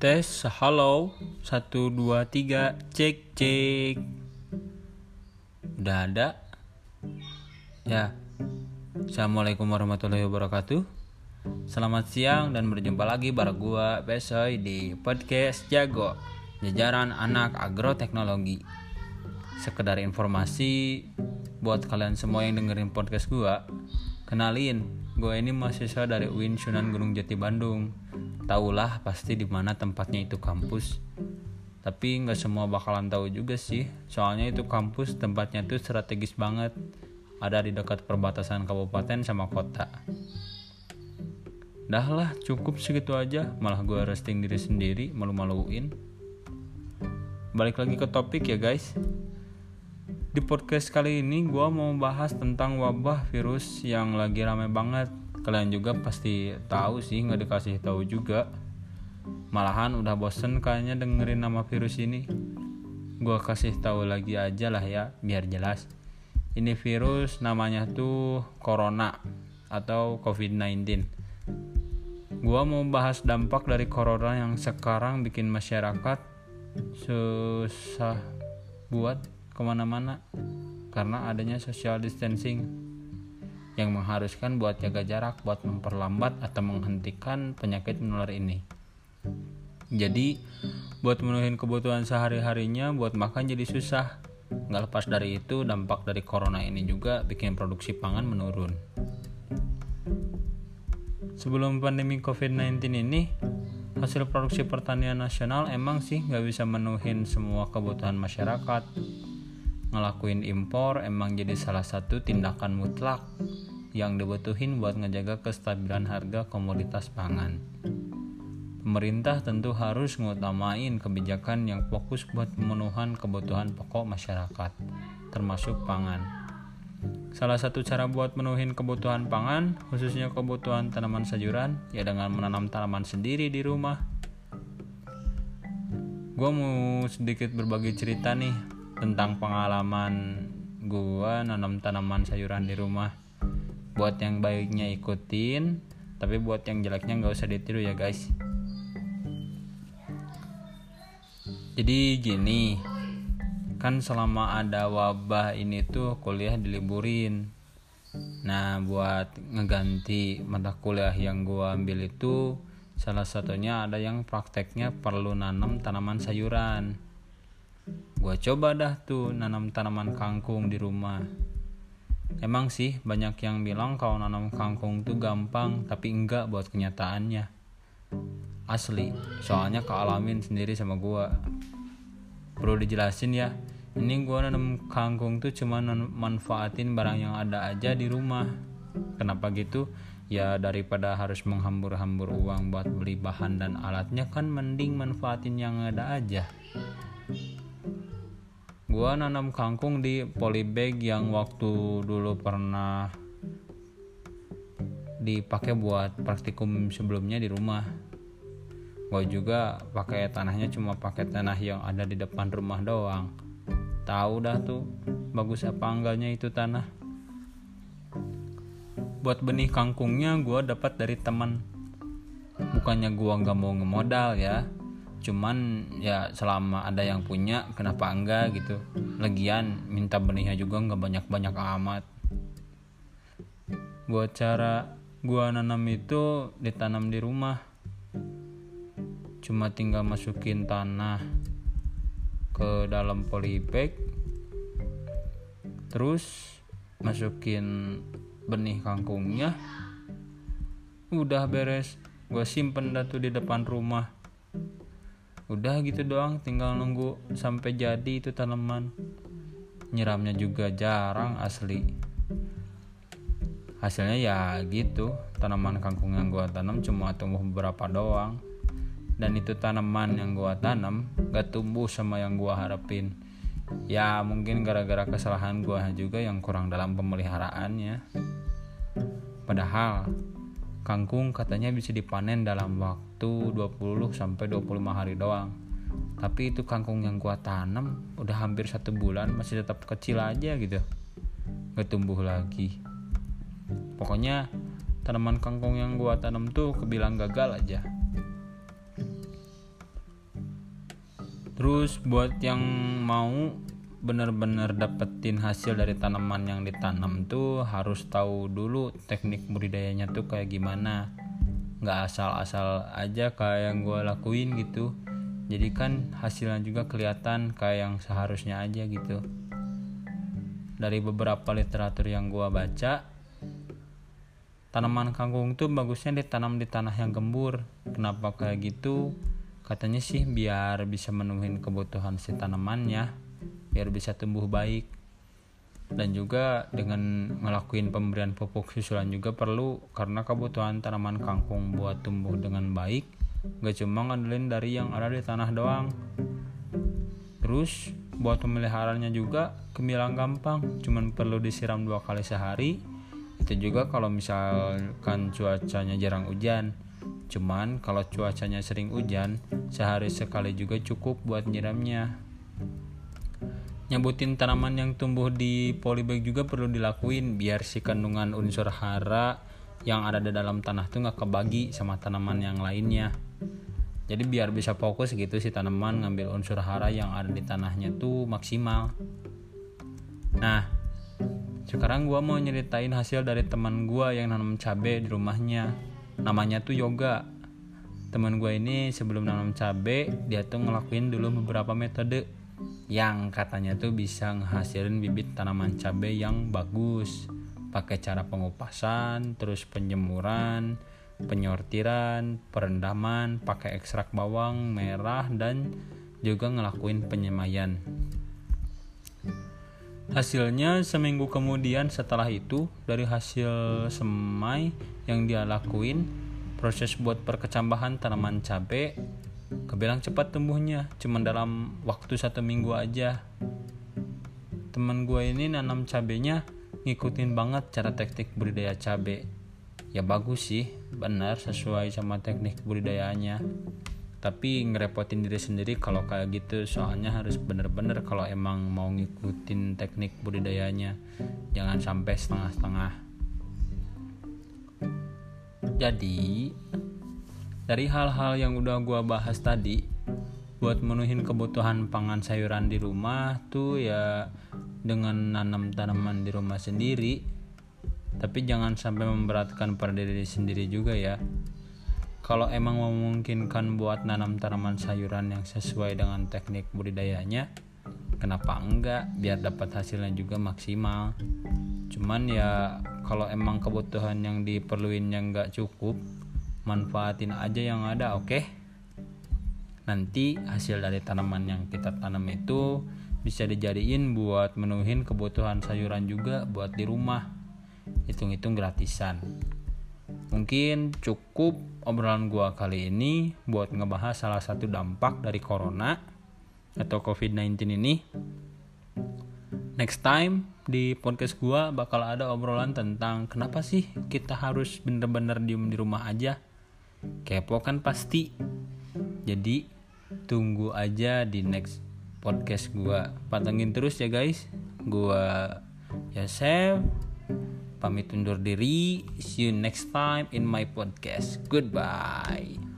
Tes, halo, satu dua tiga, cek cek. Udah ada? Ya. Assalamualaikum warahmatullahi wabarakatuh. Selamat siang dan berjumpa lagi bareng gua Besoy di podcast Jago, jajaran anak agroteknologi. Sekedar informasi buat kalian semua yang dengerin podcast gua, kenalin, gua ini mahasiswa dari UIN Sunan Gunung Jati Bandung tahulah pasti di mana tempatnya itu kampus. Tapi nggak semua bakalan tahu juga sih. Soalnya itu kampus tempatnya tuh strategis banget. Ada di dekat perbatasan kabupaten sama kota. Dah lah cukup segitu aja. Malah gue resting diri sendiri malu-maluin. Balik lagi ke topik ya guys. Di podcast kali ini gue mau bahas tentang wabah virus yang lagi rame banget kalian juga pasti tahu sih nggak dikasih tahu juga. Malahan udah bosen kayaknya dengerin nama virus ini. Gue kasih tahu lagi aja lah ya biar jelas. Ini virus namanya tuh corona atau covid-19 gue mau bahas dampak dari corona yang sekarang bikin masyarakat susah buat ke mana-mana karena adanya social distancing yang mengharuskan buat jaga jarak buat memperlambat atau menghentikan penyakit menular ini. Jadi buat menuhin kebutuhan sehari-harinya buat makan jadi susah. Nggak lepas dari itu dampak dari corona ini juga bikin produksi pangan menurun. Sebelum pandemi COVID-19 ini, hasil produksi pertanian nasional emang sih nggak bisa menuhin semua kebutuhan masyarakat. Ngelakuin impor emang jadi salah satu tindakan mutlak yang dibutuhin buat ngejaga kestabilan harga komoditas pangan. Pemerintah tentu harus ngutamain kebijakan yang fokus buat pemenuhan kebutuhan pokok masyarakat, termasuk pangan. Salah satu cara buat menuhin kebutuhan pangan, khususnya kebutuhan tanaman sayuran, ya dengan menanam tanaman sendiri di rumah. Gue mau sedikit berbagi cerita nih tentang pengalaman gue nanam tanaman sayuran di rumah. Buat yang baiknya ikutin tapi buat yang jeleknya nggak usah ditiru ya guys. Jadi gini kan selama ada wabah ini tuh kuliah diliburin. Nah buat ngeganti mata kuliah yang gua ambil itu salah satunya ada yang prakteknya perlu nanam tanaman sayuran gua coba dah tuh nanam tanaman kangkung di rumah Emang sih banyak yang bilang kalau nanam kangkung tuh gampang tapi enggak buat kenyataannya. Asli, soalnya kealamin sendiri sama gua. Perlu dijelasin ya, ini gua nanam kangkung tuh cuma manfaatin barang yang ada aja di rumah. Kenapa gitu? Ya daripada harus menghambur-hambur uang buat beli bahan dan alatnya kan mending manfaatin yang ada aja gua nanam kangkung di polybag yang waktu dulu pernah dipakai buat praktikum sebelumnya di rumah. Gua juga pakai tanahnya cuma pakai tanah yang ada di depan rumah doang. Tahu dah tuh bagus apa enggaknya itu tanah. Buat benih kangkungnya gua dapat dari teman. Bukannya gua nggak mau ngemodal ya cuman ya selama ada yang punya kenapa enggak gitu. Lagian minta benihnya juga nggak banyak banyak amat. Buat cara gua nanam itu ditanam di rumah. Cuma tinggal masukin tanah ke dalam polybag terus masukin benih kangkungnya. Udah beres. Gua simpen dah tuh di depan rumah udah gitu doang tinggal nunggu sampai jadi itu tanaman. Nyiramnya juga jarang asli. Hasilnya ya gitu tanaman kangkung yang gua tanam cuma tumbuh beberapa doang. Dan itu tanaman yang gua tanam gak tumbuh sama yang gua harapin. Ya mungkin gara-gara kesalahan gua juga yang kurang dalam pemeliharaannya. Padahal kangkung katanya bisa dipanen dalam waktu waktu 20 sampai 25 hari doang. Tapi itu kangkung yang gua tanam udah hampir satu bulan masih tetap kecil aja gitu. Gak tumbuh lagi. Pokoknya tanaman kangkung yang gua tanam tuh kebilang gagal aja. Terus buat yang mau bener-bener dapetin hasil dari tanaman yang ditanam tuh harus tahu dulu teknik budidayanya tuh kayak gimana. Nggak asal-asal aja kayak yang gue lakuin gitu. Jadi kan hasilnya juga kelihatan kayak yang seharusnya aja gitu. Dari beberapa literatur yang gue baca tanaman kangkung tuh bagusnya ditanam di tanah yang gembur. Kenapa kayak gitu? Katanya sih biar bisa menuhin kebutuhan si tanamannya biar bisa tumbuh baik. Dan juga dengan ngelakuin pemberian pupuk susulan juga perlu karena kebutuhan tanaman kangkung buat tumbuh dengan baik gak cuma ngandelin dari yang ada di tanah doang. Terus buat pemeliharaannya juga kemilang gampang cuman perlu disiram dua kali sehari. Itu juga kalau misalkan cuacanya jarang hujan. Cuman kalau cuacanya sering hujan sehari sekali juga cukup buat nyiramnya nyabutin tanaman yang tumbuh di polybag juga perlu dilakuin biar si kandungan unsur hara yang ada di dalam tanah tuh nggak kebagi sama tanaman yang lainnya. Jadi biar bisa fokus gitu si tanaman ngambil unsur hara yang ada di tanahnya tuh maksimal. Nah sekarang gua mau nyeritain hasil dari teman gua yang nanam cabai di rumahnya. Namanya tuh yoga. Teman gue ini sebelum nanam cabai dia tuh ngelakuin dulu beberapa metode yang katanya tuh bisa ngehasilin bibit tanaman cabai yang bagus. Pakai cara pengupasan terus penjemuran penyortiran perendaman pakai ekstrak bawang merah dan juga ngelakuin penyemaian hasilnya seminggu kemudian setelah itu dari hasil semai yang dia lakuin proses buat perkecambahan tanaman cabai kebilang cepat tumbuhnya cuma dalam waktu satu minggu aja. Teman gue ini nanam cabenya ngikutin banget cara teknik budidaya cabe. Ya bagus sih benar sesuai sama teknik budidayanya. Tapi ngerepotin diri sendiri kalau kayak gitu soalnya harus bener-bener kalau emang mau ngikutin teknik budidayanya. Jangan sampai setengah-setengah. Jadi dari hal-hal yang udah gue bahas tadi buat menuhin kebutuhan pangan sayuran di rumah tuh ya dengan nanam tanaman di rumah sendiri. Tapi jangan sampai memberatkan pada diri sendiri juga ya. Kalau emang memungkinkan buat nanam tanaman sayuran yang sesuai dengan teknik budidayanya kenapa enggak? Biar dapat hasilnya juga maksimal. Cuman ya kalau emang kebutuhan yang diperluinnya nggak cukup manfaatin aja yang ada oke? Okay? nanti hasil dari tanaman yang kita tanam itu bisa dijadiin buat menuhin kebutuhan sayuran juga buat di rumah. Hitung-hitung gratisan. Mungkin cukup obrolan gua kali ini buat ngebahas salah satu dampak dari corona atau covid-19 ini. Next time di podcast gua bakal ada obrolan tentang kenapa sih kita harus bener-bener diem di rumah aja kepo kan pasti. Jadi tunggu aja di next podcast gua. Pantengin terus ya guys. Gua Yasef pamit undur diri. See you next time in my podcast. Goodbye